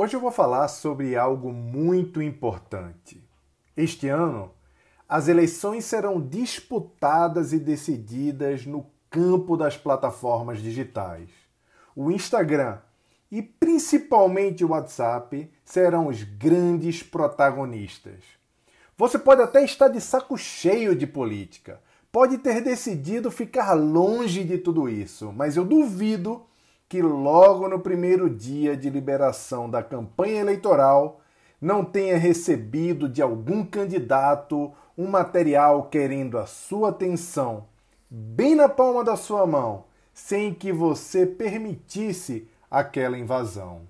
Hoje eu vou falar sobre algo muito importante. Este ano, as eleições serão disputadas e decididas no campo das plataformas digitais. O Instagram e principalmente o WhatsApp serão os grandes protagonistas. Você pode até estar de saco cheio de política, pode ter decidido ficar longe de tudo isso, mas eu duvido que logo no primeiro dia de liberação da campanha eleitoral não tenha recebido de algum candidato um material querendo a sua atenção, bem na palma da sua mão, sem que você permitisse aquela invasão.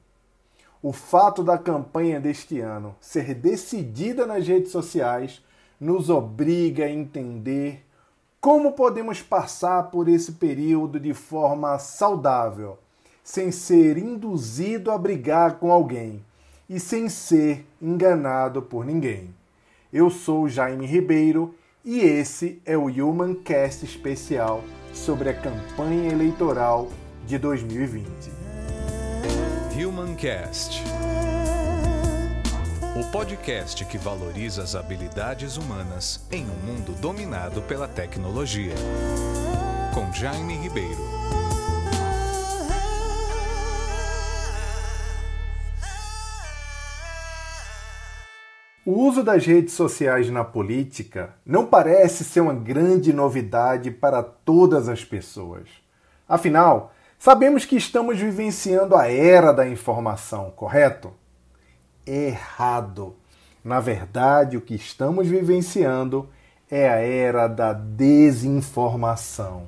O fato da campanha deste ano ser decidida nas redes sociais nos obriga a entender como podemos passar por esse período de forma saudável sem ser induzido a brigar com alguém e sem ser enganado por ninguém. Eu sou Jaime Ribeiro e esse é o Human Cast especial sobre a campanha eleitoral de 2020. Human Cast. O podcast que valoriza as habilidades humanas em um mundo dominado pela tecnologia. Com Jaime Ribeiro. O uso das redes sociais na política não parece ser uma grande novidade para todas as pessoas. Afinal, sabemos que estamos vivenciando a era da informação, correto? Errado. Na verdade, o que estamos vivenciando é a era da desinformação.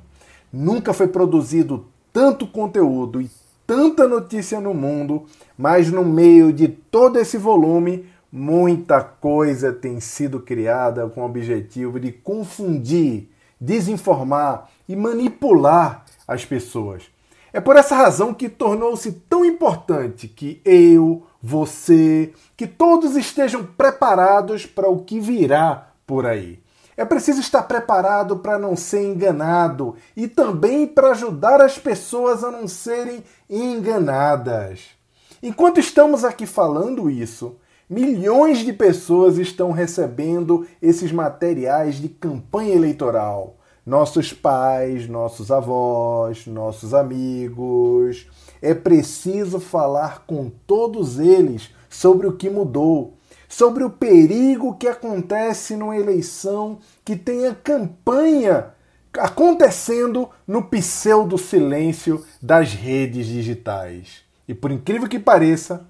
Nunca foi produzido tanto conteúdo e tanta notícia no mundo, mas no meio de todo esse volume, Muita coisa tem sido criada com o objetivo de confundir, desinformar e manipular as pessoas. É por essa razão que tornou-se tão importante que eu, você, que todos estejam preparados para o que virá por aí. É preciso estar preparado para não ser enganado e também para ajudar as pessoas a não serem enganadas. Enquanto estamos aqui falando isso, Milhões de pessoas estão recebendo esses materiais de campanha eleitoral. Nossos pais, nossos avós, nossos amigos. É preciso falar com todos eles sobre o que mudou, sobre o perigo que acontece numa eleição que tem a campanha acontecendo no pseudo silêncio das redes digitais. E por incrível que pareça,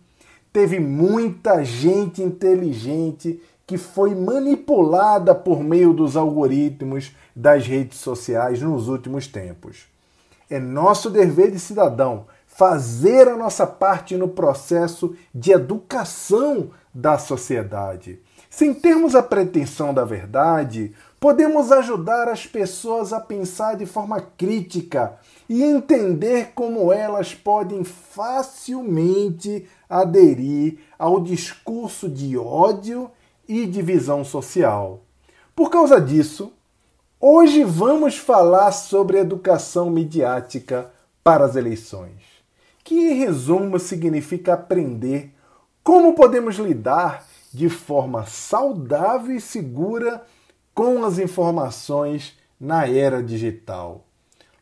teve muita gente inteligente que foi manipulada por meio dos algoritmos das redes sociais nos últimos tempos. É nosso dever de cidadão fazer a nossa parte no processo de educação da sociedade. Sem termos a pretensão da verdade, podemos ajudar as pessoas a pensar de forma crítica e entender como elas podem facilmente aderir ao discurso de ódio e divisão social. Por causa disso, hoje vamos falar sobre educação midiática para as eleições, que em resumo significa aprender como podemos lidar de forma saudável e segura com as informações na era digital.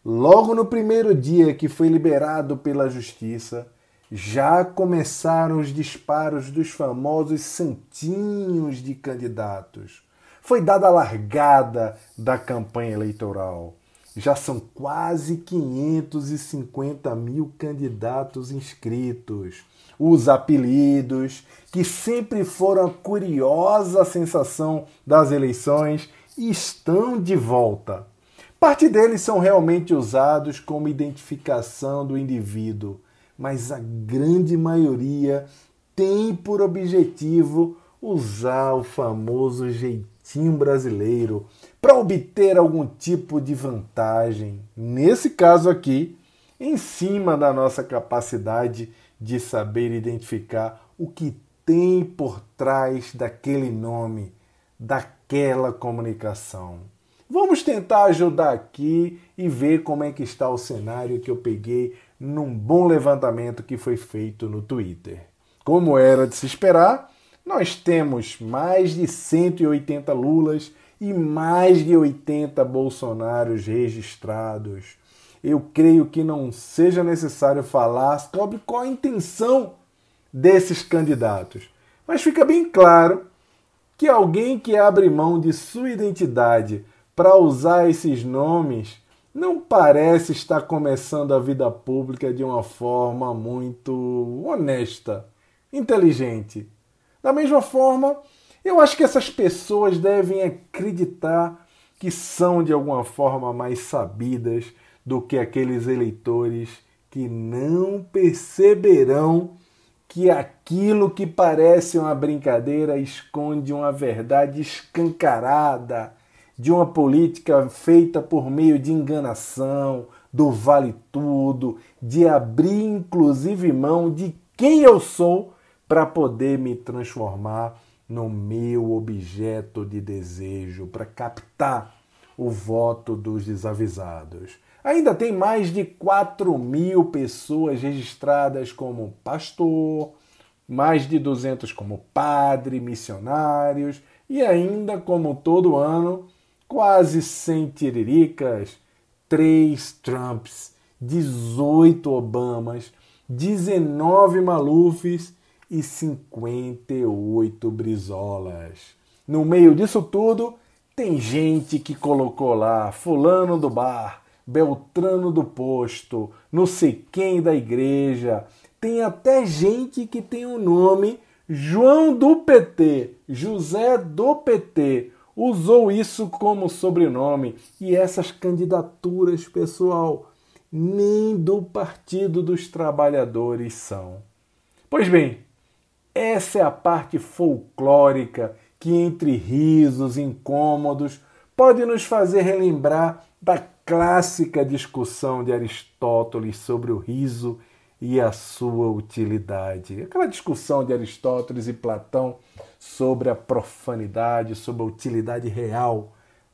Logo no primeiro dia que foi liberado pela Justiça, já começaram os disparos dos famosos santinhos de candidatos. Foi dada a largada da campanha eleitoral. Já são quase 550 mil candidatos inscritos. Os apelidos, que sempre foram a curiosa sensação das eleições, estão de volta. Parte deles são realmente usados como identificação do indivíduo, mas a grande maioria tem por objetivo usar o famoso jeitinho brasileiro para obter algum tipo de vantagem. Nesse caso aqui, em cima da nossa capacidade de saber identificar o que tem por trás daquele nome, daquela comunicação. Vamos tentar ajudar aqui e ver como é que está o cenário que eu peguei num bom levantamento que foi feito no Twitter. como era de se esperar, nós temos mais de 180 Lulas e mais de 80 Bolsonaros registrados. Eu creio que não seja necessário falar sobre qual a intenção desses candidatos, mas fica bem claro que alguém que abre mão de sua identidade para usar esses nomes não parece estar começando a vida pública de uma forma muito honesta, inteligente. Da mesma forma, eu acho que essas pessoas devem acreditar que são de alguma forma mais sabidas do que aqueles eleitores que não perceberão que aquilo que parece uma brincadeira esconde uma verdade escancarada de uma política feita por meio de enganação, do vale tudo, de abrir inclusive mão de quem eu sou para poder me transformar no meu objeto de desejo, para captar o voto dos desavisados. Ainda tem mais de 4 mil pessoas registradas como pastor, mais de 200 como padre, missionários e ainda, como todo ano, quase 100 tiriricas, 3 Trumps, 18 Obamas, 19 Malufes e 58 Brizolas. No meio disso tudo, tem gente que colocou lá fulano do bar, Beltrano do posto, não sei quem da igreja. Tem até gente que tem o nome João do PT, José do PT. Usou isso como sobrenome. E essas candidaturas, pessoal, nem do Partido dos Trabalhadores são. Pois bem, essa é a parte folclórica que, entre risos incômodos, pode nos fazer relembrar da clássica discussão de Aristóteles sobre o riso e a sua utilidade. Aquela discussão de Aristóteles e Platão sobre a profanidade, sobre a utilidade real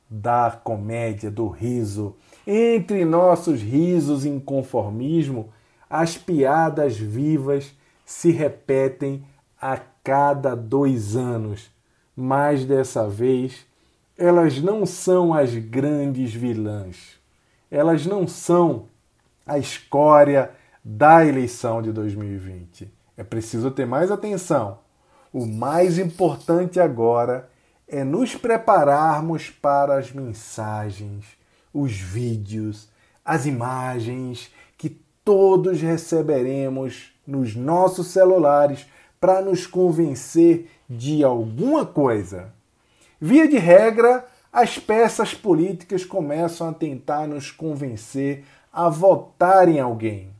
da comédia, do riso. Entre nossos risos e inconformismo, as piadas vivas se repetem a cada dois anos, mas dessa vez elas não são as grandes vilãs elas não são a escória da eleição de 2020. É preciso ter mais atenção. O mais importante agora é nos prepararmos para as mensagens, os vídeos, as imagens que todos receberemos nos nossos celulares para nos convencer de alguma coisa. Via de regra, as peças políticas começam a tentar nos convencer a votar em alguém.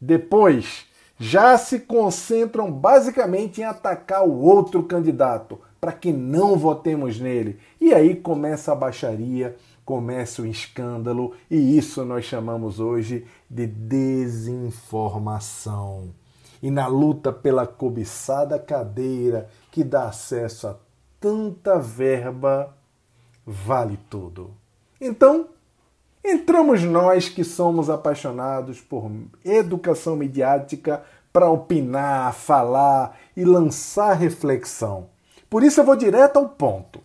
Depois, já se concentram basicamente em atacar o outro candidato para que não votemos nele. E aí começa a baixaria, começa o escândalo, e isso nós chamamos hoje de desinformação. E na luta pela cobiçada cadeira que dá acesso a tanta verba vale tudo. Então, entramos nós que somos apaixonados por educação mediática para opinar, falar e lançar reflexão. Por isso eu vou direto ao ponto.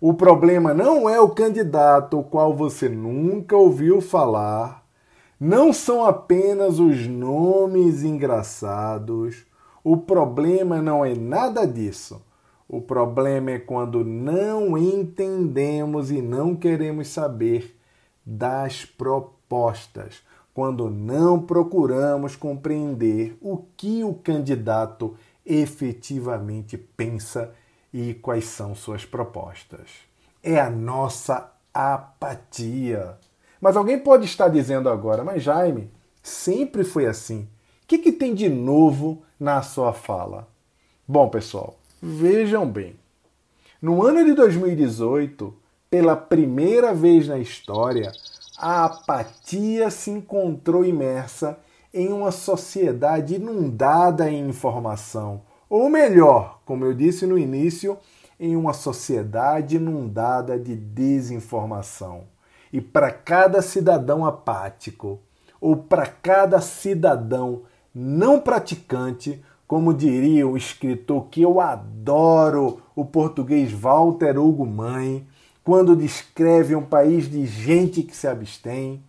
O problema não é o candidato o qual você nunca ouviu falar, não são apenas os nomes engraçados. O problema não é nada disso. O problema é quando não entendemos e não queremos saber das propostas, quando não procuramos compreender o que o candidato efetivamente pensa e quais são suas propostas. É a nossa apatia. Mas alguém pode estar dizendo agora, mas Jaime, sempre foi assim. O que, que tem de novo na sua fala? Bom, pessoal, Vejam bem, no ano de 2018, pela primeira vez na história, a apatia se encontrou imersa em uma sociedade inundada em informação, ou melhor, como eu disse no início, em uma sociedade inundada de desinformação. E para cada cidadão apático, ou para cada cidadão não praticante, como diria o escritor que eu adoro, o português Walter Hugo Mãe, quando descreve um país de gente que se abstém,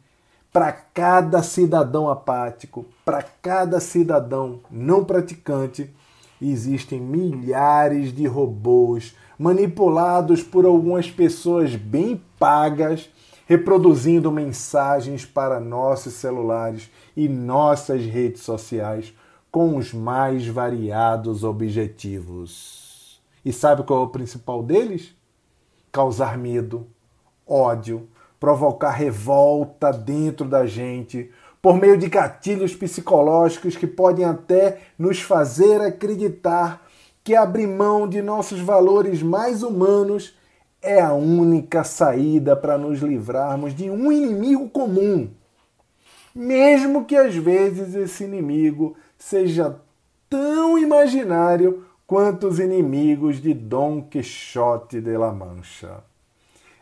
para cada cidadão apático, para cada cidadão não praticante, existem milhares de robôs manipulados por algumas pessoas bem pagas, reproduzindo mensagens para nossos celulares e nossas redes sociais com os mais variados objetivos. E sabe qual é o principal deles? Causar medo, ódio, provocar revolta dentro da gente, por meio de gatilhos psicológicos que podem até nos fazer acreditar que abrir mão de nossos valores mais humanos é a única saída para nos livrarmos de um inimigo comum. Mesmo que às vezes esse inimigo seja tão imaginário quanto os inimigos de Dom Quixote de la Mancha.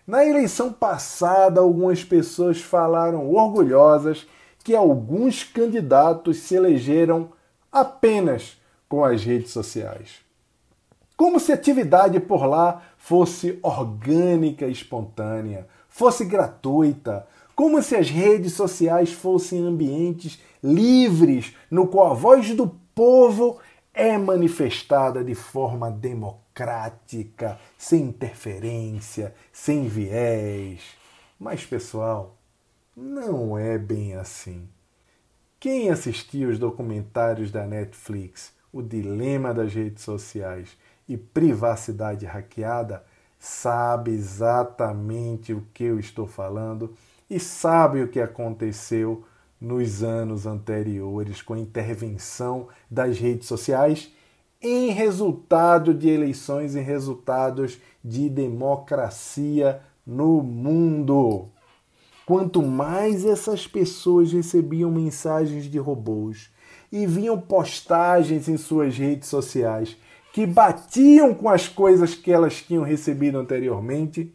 Na eleição passada, algumas pessoas falaram orgulhosas que alguns candidatos se elegeram apenas com as redes sociais. Como se a atividade por lá fosse orgânica e espontânea, fosse gratuita, como se as redes sociais fossem ambientes livres no qual a voz do povo é manifestada de forma democrática, sem interferência, sem viés. Mas, pessoal, não é bem assim. Quem assistiu os documentários da Netflix, O Dilema das Redes Sociais e Privacidade Hackeada, sabe exatamente o que eu estou falando e sabe o que aconteceu nos anos anteriores com a intervenção das redes sociais em resultado de eleições, em resultados de democracia no mundo. Quanto mais essas pessoas recebiam mensagens de robôs e viam postagens em suas redes sociais que batiam com as coisas que elas tinham recebido anteriormente,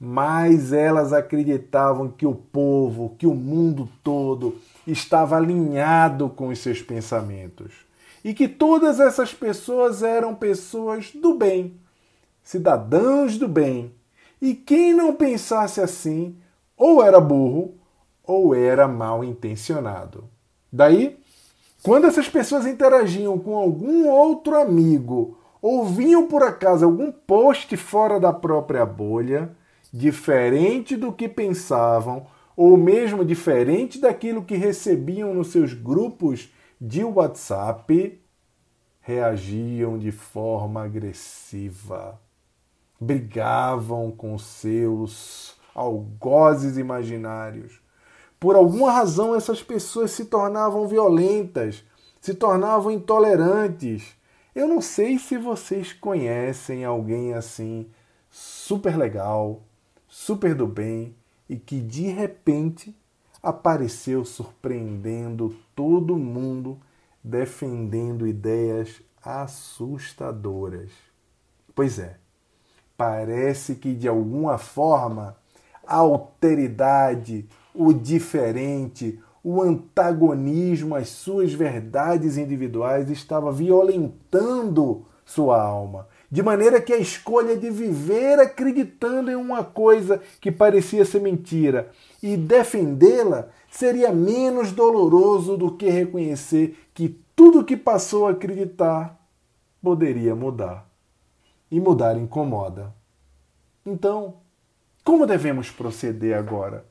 mais elas acreditavam que o povo, que o mundo todo estava alinhado com os seus pensamentos e que todas essas pessoas eram pessoas do bem, cidadãos do bem. E quem não pensasse assim, ou era burro ou era mal intencionado. Daí, quando essas pessoas interagiam com algum outro amigo ou vinham por acaso algum post fora da própria bolha, diferente do que pensavam, ou mesmo diferente daquilo que recebiam nos seus grupos de WhatsApp, reagiam de forma agressiva. Brigavam com seus algozes imaginários. Por alguma razão, essas pessoas se tornavam violentas, se tornavam intolerantes. Eu não sei se vocês conhecem alguém assim, super legal, super do bem e que de repente apareceu surpreendendo todo mundo, defendendo ideias assustadoras. Pois é, parece que de alguma forma a alteridade, o diferente, o antagonismo às suas verdades individuais estava violentando sua alma, de maneira que a escolha de viver acreditando em uma coisa que parecia ser mentira e defendê-la seria menos doloroso do que reconhecer que tudo que passou a acreditar poderia mudar. E mudar incomoda. Então, como devemos proceder agora?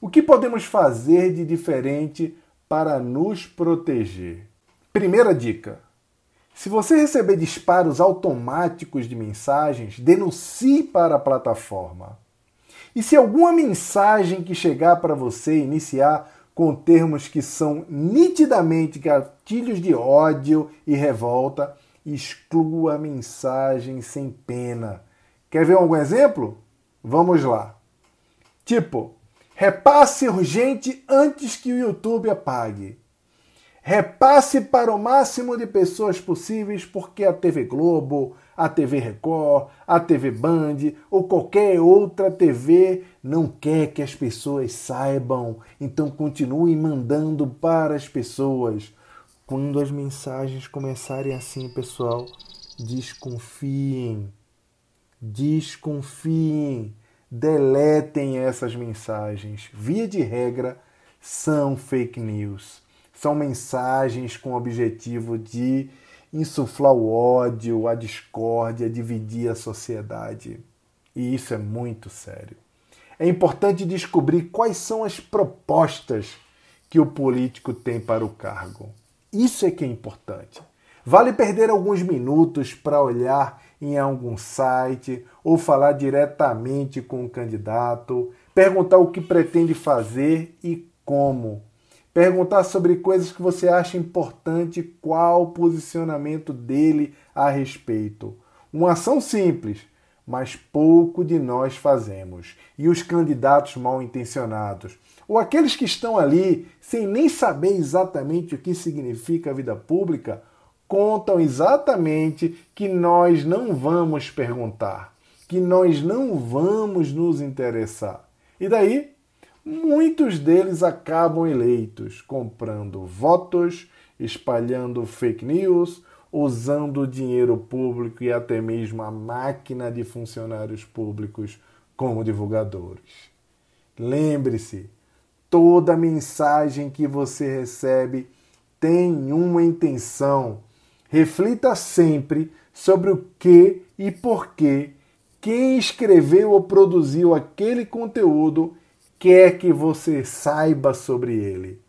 O que podemos fazer de diferente para nos proteger? Primeira dica: se você receber disparos automáticos de mensagens, denuncie para a plataforma. E se alguma mensagem que chegar para você iniciar com termos que são nitidamente gatilhos de ódio e revolta, exclua a mensagem sem pena. Quer ver algum exemplo? Vamos lá. Tipo, repasse urgente antes que o YouTube apague. Repasse para o máximo de pessoas possíveis, porque a TV Globo, a TV Record, a TV Band ou qualquer outra TV não quer que as pessoas saibam. Então continue mandando para as pessoas. quando as mensagens começarem assim, pessoal, desconfiem. Desconfiem. Deletem essas mensagens. Via de regra, são fake news. São mensagens com o objetivo de insuflar o ódio, a discórdia, dividir a sociedade. E isso é muito sério. É importante descobrir quais são as propostas que o político tem para o cargo. Isso é que é importante. Vale perder alguns minutos para olhar em algum site ou falar diretamente com o candidato, perguntar o que pretende fazer e como. Perguntar sobre coisas que você acha importante, qual o posicionamento dele a respeito. Uma ação simples, mas pouco de nós fazemos. E os candidatos mal intencionados, ou aqueles que estão ali sem nem saber exatamente o que significa a vida pública, contam exatamente que nós não vamos perguntar, que nós não vamos nos interessar. E daí, muitos deles acabam eleitos, comprando votos, espalhando fake news usando o dinheiro público e até mesmo a máquina de funcionários públicos como divulgadores. Lembre-se, toda mensagem que você recebe tem uma intenção. Reflita sempre sobre o que e por que quem escreveu ou produziu aquele conteúdo quer que você saiba sobre ele,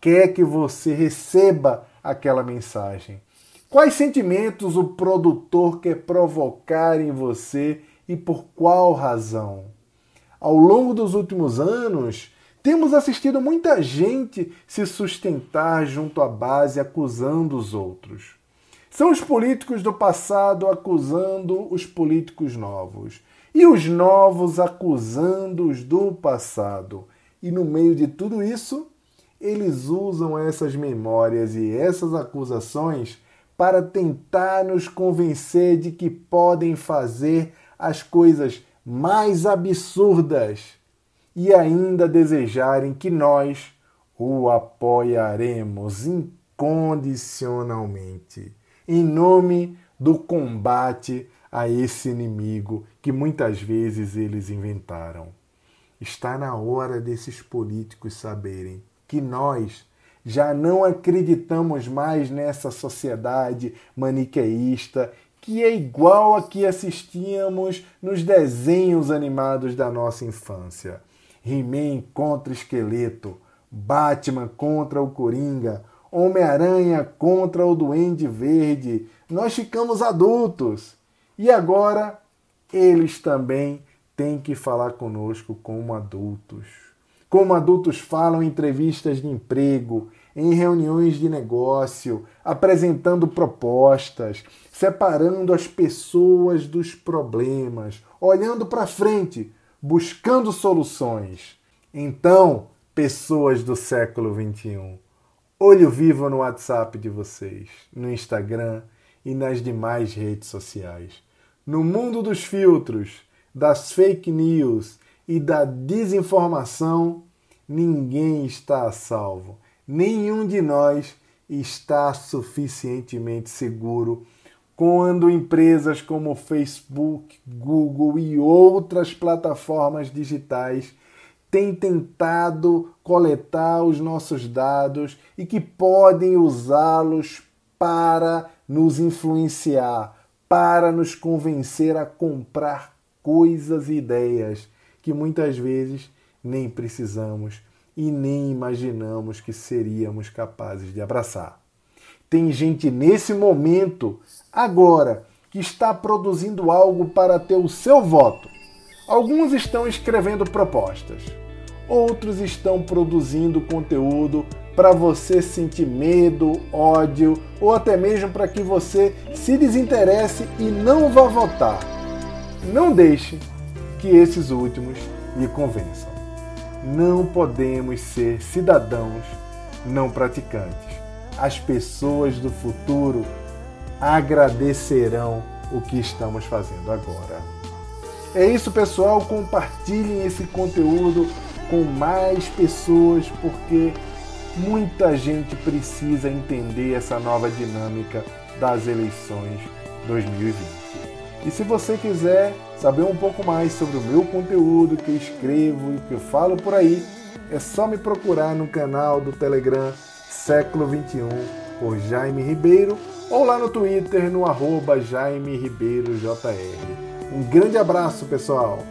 quer que você receba aquela mensagem. Quais sentimentos o produtor quer provocar em você e por qual razão? Ao longo dos últimos anos, temos assistido muita gente se sustentar junto à base acusando os outros. São os políticos do passado acusando os políticos novos e os novos acusando os do passado. E no meio de tudo isso, eles usam essas memórias e essas acusações para tentar nos convencer de que podem fazer as coisas mais absurdas e ainda desejarem que nós o apoiaremos incondicionalmente em nome do combate a esse inimigo que muitas vezes eles inventaram. Está na hora desses políticos saberem que nós já não acreditamos mais nessa sociedade maniqueísta que é igual a que assistíamos nos desenhos animados da nossa infância. He-Man contra Esqueleto, Batman contra o Coringa, Homem-Aranha contra o Duende Verde. Nós ficamos adultos. E agora eles também têm que falar conosco como adultos como adultos falam em entrevistas de emprego, em reuniões de negócio, apresentando propostas, separando as pessoas dos problemas, olhando para frente, buscando soluções. Então, pessoas do século XXI, olho vivo no WhatsApp de vocês, no Instagram e nas demais redes sociais. No mundo dos filtros, das fake news e da desinformação, ninguém está a salvo. Nenhum de nós está suficientemente seguro quando empresas como Facebook, Google e outras plataformas digitais têm tentado coletar os nossos dados e que podem usá-los para nos influenciar, para nos convencer a comprar coisas e ideias que muitas vezes nem precisamos e nem imaginamos que seríamos capazes de abraçar. Tem gente nesse momento, agora, que está produzindo algo para ter o seu voto. Alguns estão escrevendo propostas, outros estão produzindo conteúdo para você sentir medo, ódio ou até mesmo para que você se desinteresse e não vá votar. Não deixe que esses últimos lhe convençam. Não podemos ser cidadãos não praticantes. As pessoas do futuro agradecerão o que estamos fazendo agora. É isso, pessoal. Compartilhem esse conteúdo com mais pessoas, porque Muita gente precisa entender essa nova dinâmica das eleições 2020. E se você quiser saber um pouco mais sobre o meu conteúdo que eu escrevo e que eu falo por aí, é só me procurar no canal do Telegram Século 21 por Jaime Ribeiro ou lá no Twitter no arroba Jaime Ribeiro JR. Um grande abraço, pessoal!